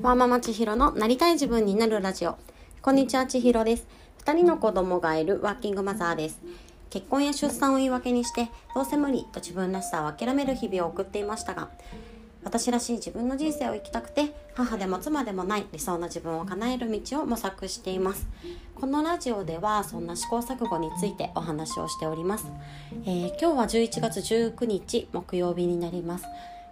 ワーママ千尋のなりたい自分になるラジオ。こんにちは千尋です。2人の子供がいるワーキングマザーです。結婚や出産を言い訳にしてどうせ無理と自分らしさを諦める日々を送っていましたが私らしい自分の人生を生きたくて母でも妻でもない理想の自分を叶える道を模索しています。このラジオではそんな試行錯誤についてお話をしております、えー、今日は11月19日木曜日になります。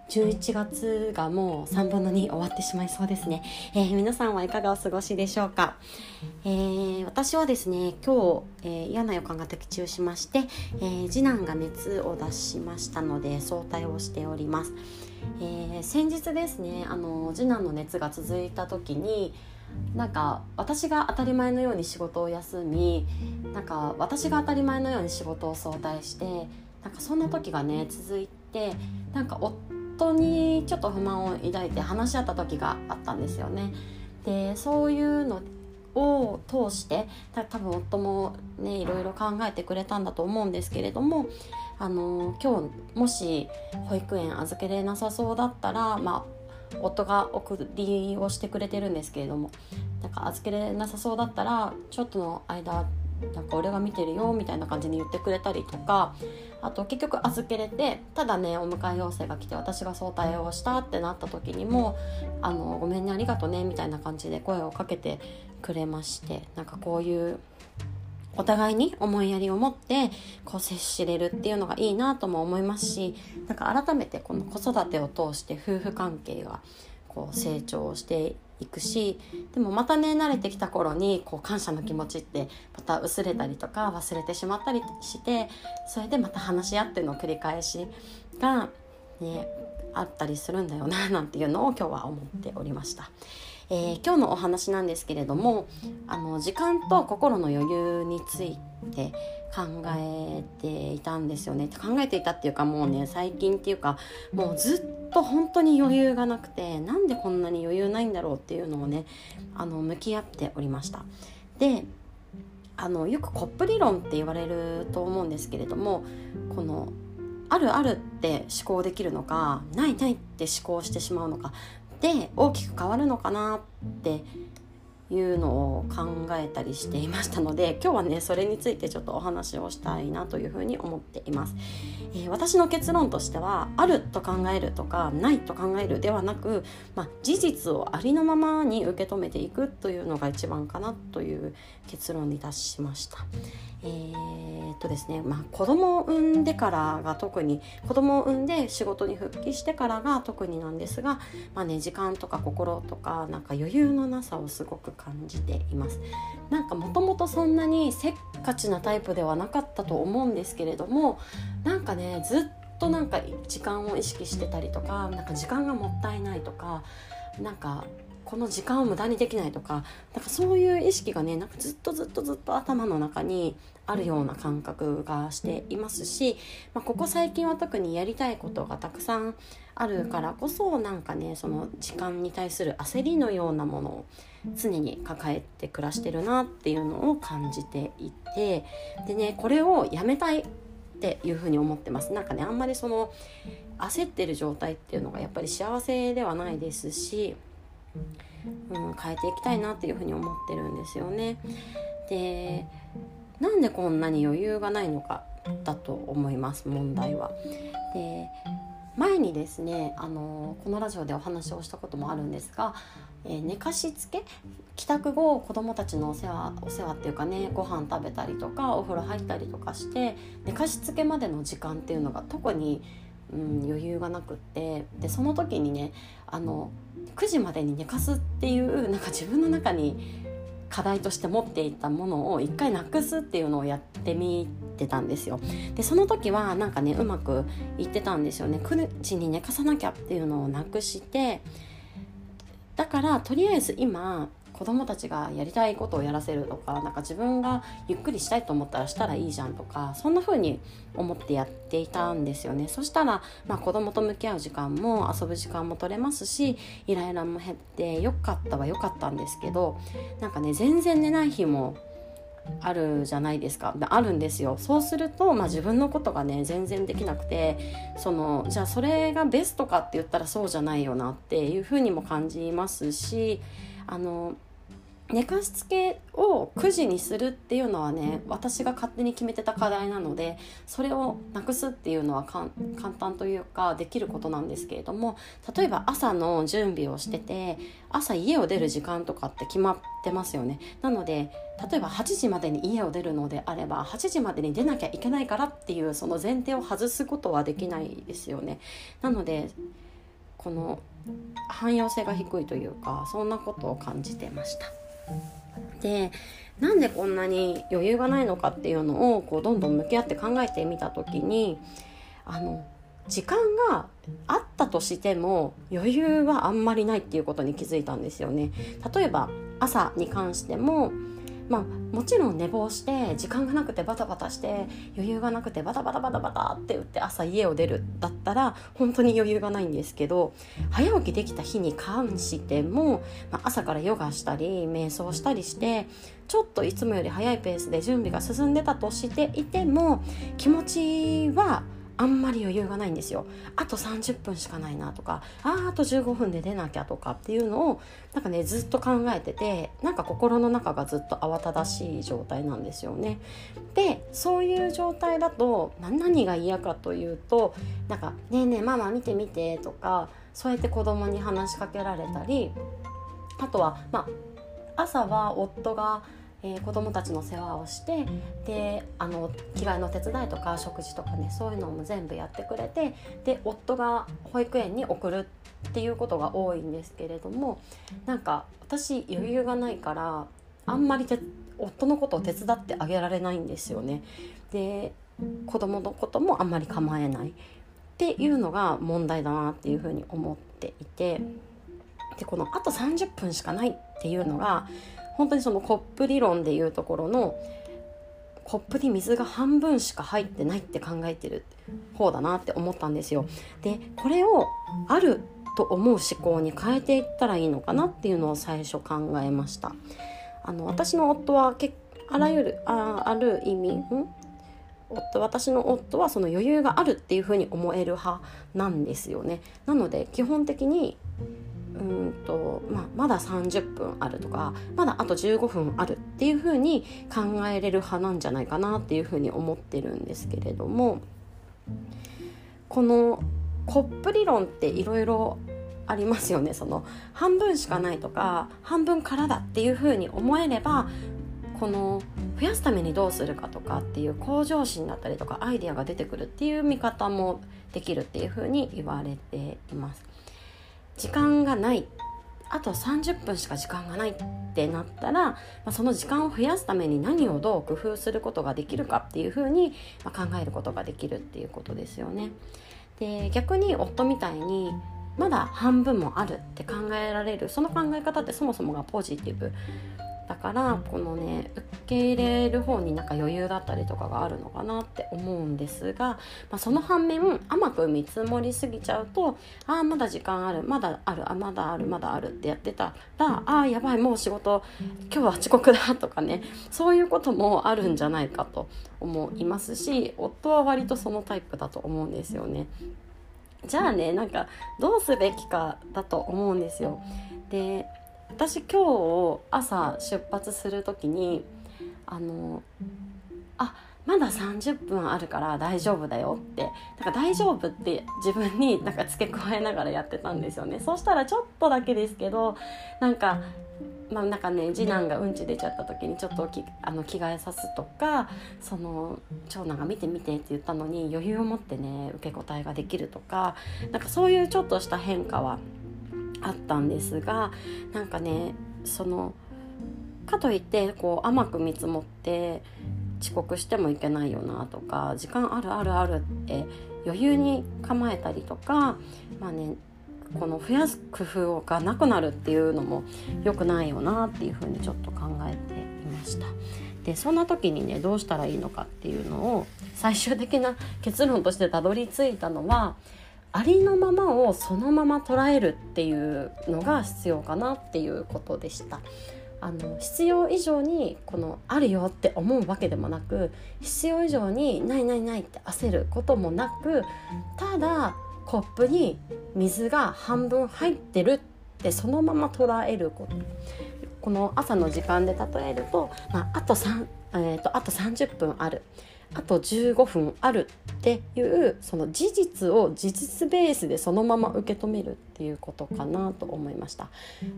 11月がもう3分の2終わってしまいそうですね、えー、皆さんはいかがお過ごしでしょうか、えー、私はですね今日、えー、嫌な予感が的中しまして、え次男が熱を出しましたので早退をしております、え先日ですねあの次男の熱が続いた時になんか私が当たり前のように仕事を休みなんか私が当たり前のように仕事を早退してなんかそんな時がね続いてなんか夫にちょっと不満を抱いて話し合った時があったんですよね。でそういうのを通して多分夫もねいろいろ考えてくれたんだと思うんですけれどもあの今日もし保育園預けれなさそうだったらまあ夫が送りをしてくれてるんですけれどもなんか預けれなさそうだったらちょっとの間なんか俺が見てるよみたいな感じに言ってくれたりとかあと結局預けれてただねお迎え要請が来て私が早退をしたってなった時にも「あのごめんねありがとね」みたいな感じで声をかけてくれましてなんかこういうお互いに思いやりを持ってこう接しれるっていうのがいいなとも思いますしなんか改めてこの子育てを通して夫婦関係がこう成長していくしでもまたね慣れてきた頃にこう感謝の気持ちってまた薄れたりとか忘れてしまったりしてそれでまた話し合っての繰り返しが、ね、あったりするんだよな なんていうのを今日は思っておりました。えー、今日のお話なんですけれどもあの時間と心の余裕について考えていたんですよね考えていたっていうかもうね最近っていうかもうずっと本当に余裕がなくてなんでこんなに余裕ないんだろうっていうのをねあの向き合っておりました。であのよくコップ理論って言われると思うんですけれどもこのあるあるって思考できるのかないないって思考してしまうのかで大きく変わるのかなっていうのを考えたりしていましたので 今日はねそれについてちょっとお話をしたいなというふうに思っています、えー、私の結論としてはあると考えるとかないと考えるではなく、まあ、事実をありのままに受け止めていくというのが一番かなという結論に達しました、えー、っとですねまあ子供を産んでからが特に子供を産んで仕事に復帰してからが特になんですがまあね時間とか心とかなんか余裕のなさをすごく感じています。なんかもともとそんなにせっかちなタイプではなかったと思うんですけれどもなんかねずっとなんか時間を意識してたりとかなんか時間がもったいないとかなんかこの時間を無駄にできないとかなんかそういう意識がねなんかずっとずっとずっと頭の中にあるような感覚がしていますし、まあ、ここ最近は特にやりたいことがたくさんあるからこそなんかねその時間に対する焦りのようなものを常に抱えて暮らしてるなっていうのを感じていてでねこれをやめたいっていうふうに思ってますなんかねあんまりその焦ってる状態っていうのがやっぱり幸せではないですしうん、変えていきたいなっていうふうに思ってるんですよね。でなんでこんなに余裕がないのかだと思います問題は。で前にですねあのこのラジオでお話をしたこともあるんですが、えー、寝かしつけ？帰宅後子どもたちのお世話お世話っていうかねご飯食べたりとかお風呂入ったりとかして寝かしつけまでの時間っていうのが特に、うん、余裕がなくってでその時にねあの9時までに寝かすっていうなんか自分の中に課題として持っていたものを一回なくすっていうのをやってみてたんですよ。でその時はなんかねうまくいってたんですよね。くるちに寝かさなきゃっていうのをなくしてだからとりあえず今子供たちがやりたいことをやらせるとかなんか自分がゆっくりしたいと思ったらしたらいいじゃんとかそんな風に思ってやっていたんですよね。そしたら、まあ、子供と向き合う時間も遊ぶ時間も取れますしイライラも減ってよかったは良かったんですけどなんかね全然寝ない日もあるじゃないですか。あるんですよ。そうすると、まあ、自分のことがね全然できなくてそのじゃあそれがベストかって言ったらそうじゃないよなっていうふうにも感じますしあの寝かしつけを9時にするっていうのはね私が勝手に決めてた課題なのでそれをなくすっていうのは簡単というかできることなんですけれども例えば朝の準備をしてて朝家を出る時間とかって決まってますよね。なので例えば8時までに家を出るのであれば8時までに出なきゃいけないからっていうその前提を外すことはできないですよね。なのでこの汎用性が低いというかそんなことを感じてました。でなんでこんなに余裕がないのかっていうのをこうどんどん向き合って考えてみた時にあの時間があったとしても余裕はあんまりないっていうことに気づいたんですよね。例えば朝に関してもまあ、もちろん寝坊して時間がなくてバタバタして余裕がなくてバタバタバタバタって打って朝家を出るだったら本当に余裕がないんですけど早起きできた日に関しても、まあ、朝からヨガしたり瞑想したりしてちょっといつもより早いペースで準備が進んでたとしていても気持ちはあんまり余裕がないんですよ。あと30分しかないなとかああと15分で出なきゃとかっていうのをなんかねずっと考えててなんか心の中がずっと慌ただしい状態なんですよね。でそういう状態だと何が嫌かというとなんか「ねえねえママ見てみて」とかそうやって子供に話しかけられたりあとはまあ朝は夫がえー、子供たちの世話をしてであの着替えの手伝いとか食事とかねそういうのも全部やってくれてで夫が保育園に送るっていうことが多いんですけれどもなんか私余裕がないからあんまり夫のことを手伝ってあげられないんですよね。で子供のこともあんまり構えないっていうのが問題だなっていうふうに思っていてでこのあと30分しかないっていうのが本当にそのコップ理論でいうところのコップに水が半分しか入ってないって考えてる方だなって思ったんですよ。でこれをあると思う思考に変えていったらいいのかなっていうのを最初考えました。あの私の夫はけあらゆるあある意味ん夫私の夫はその余裕があるっていうふうに思える派なんですよね。なので基本的にうんと、まあ、まだ30分あるとかまだあと15分あるっていうふうに考えれる派なんじゃないかなっていうふうに思ってるんですけれどもこのコップ理論っていろいろありますよねその半分しかないとか半分からだっていうふうに思えればこの増やすためにどうするかとかっていう向上心だったりとかアイデアが出てくるっていう見方もできるっていうふうに言われています。時間がないあと30分しか時間がないってなったら、まあ、その時間を増やすために何をどう工夫することができるかっていうふうに、まあ、考えることができるっていうことですよね。で逆に夫みたいにまだ半分もあるって考えられるその考え方ってそもそもがポジティブだからこのね受け入れる方になんか余裕だったりとかがあるのかなって思うんですが、まあ、その反面甘く見積もりすぎちゃうとああまだ時間あるまだあるあまだあるまだあるってやってたらああやばいもう仕事今日は遅刻だとかねそういうこともあるんじゃないかと思いますし夫は割とそのタイプだと思うんですよね。じゃあねなんかどうすべきかだと思うんですよ。で私今日朝出発する時にあのあまだ30分あるから大丈夫だよってなんか大丈夫って自分になんか付け加えながらやってたんですよね。そしたらちょっとだけですけどなんかまあ、なんかね次男がうんち出ちゃった時にちょっときあの着替えさすとかその長男が見て見てって言ったのに余裕を持ってね受け答えができるとかなんかそういうちょっとした変化はあったんですがなんかねそのかといってこう甘く見積もって遅刻してもいけないよなとか時間あるあるあるって余裕に構えたりとかまあねこの増やす工夫がなくなるっていうのも良くないよなっていうふうにちょっと考えていました。でそんな時にねどうしたらいいのかっていうのを最終的な結論としてたどり着いたのはありのままをそのまま捉えるっていうのが必要かなっていうことでした。あの必要以上にこのあるよって思うわけでもなく必要以上にないないないって焦ることもなくただコップに水が半分入ってるってそのまま捉えることこの朝の時間で例えると、まあ、あと3、えーと、あと30分あるあと15分あるっていうその事実を事実ベースでそのまま受け止めるっていうことかなと思いました。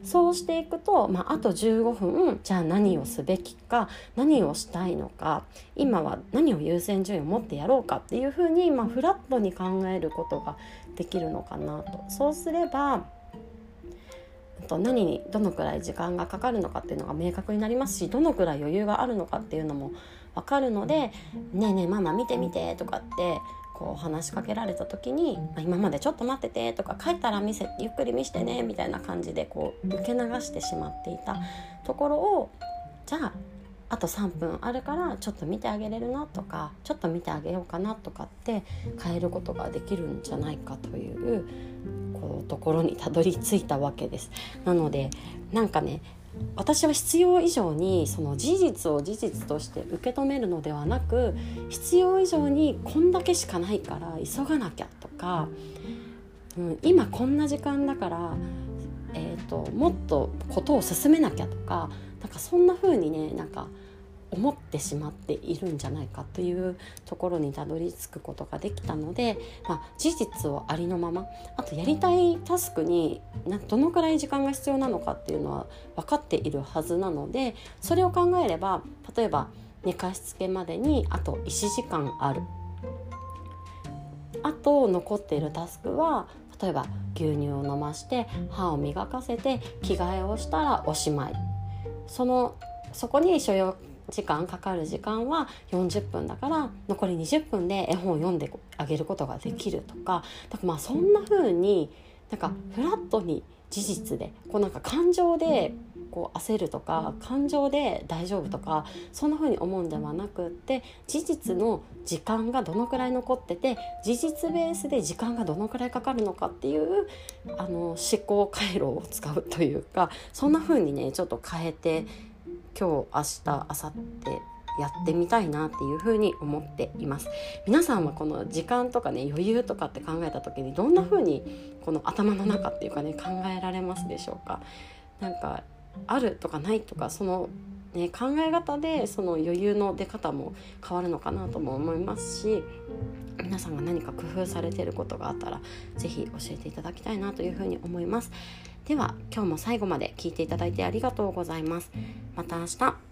そうしていくと、まあ、あと15分じゃあ何をすべきか何をしたいのか今は何を優先順位を持ってやろうかっていうふうに、まあ、フラットに考えることができるのかなと。そうすればと何にどのくらい時間がかかるのかっていうのが明確になりますしどのくらい余裕があるのかっていうのも分かるので「ねえねえママ見てみて」とかってこう話しかけられた時にま「今までちょっと待ってて」とか「帰ったら見せゆっくり見してね」みたいな感じでこう受け流してしまっていたところをじゃああと3分あるからちょっと見てあげれるなとかちょっと見てあげようかなとかって変えることができるんじゃないかというこうところにたどり着いたわけです。なのでなんかね私は必要以上にその事実を事実として受け止めるのではなく必要以上にこんだけしかないから急がなきゃとか、うん、今こんな時間だから、えーと、もっとことを進めなきゃとかなんかそんな風にねなんか思ってしまっているんじゃないかというところにたどり着くことができたので、まあ、事実をありのままあとやりたいタスクにどのくらい時間が必要なのかっていうのは分かっているはずなのでそれを考えれば例えば寝かしつけまでにあと1時間ある。あと残っているタスクは例えば牛乳を飲まして歯を磨かせて着替えをしたらおしまい。そのそこに所要時間かかる時間は40分だから残り20分で絵本を読んであげることができるとか。だからまあそんな風になんかフラットに事実でこうなんか感情でこう焦るとか感情で大丈夫とかそんな風に思うんではなくって事実の時間がどのくらい残ってて事実ベースで時間がどのくらいかかるのかっていうあの思考回路を使うというかそんな風にねちょっと変えて今日明日明後日やってみたいなっていうふに思っています皆さんはこの時間とかね余裕とかって考えた時にどんなふうにこの頭の中っていうかね考えられますでしょうか？なんかあるとかないとかそのね、考え方でその余裕の出方も変わるのかなとも思いますし皆さんが何か工夫されていることがあったら是非教えていただきたいなというふうに思います。では今日も最後まで聞いていただいてありがとうございます。また明日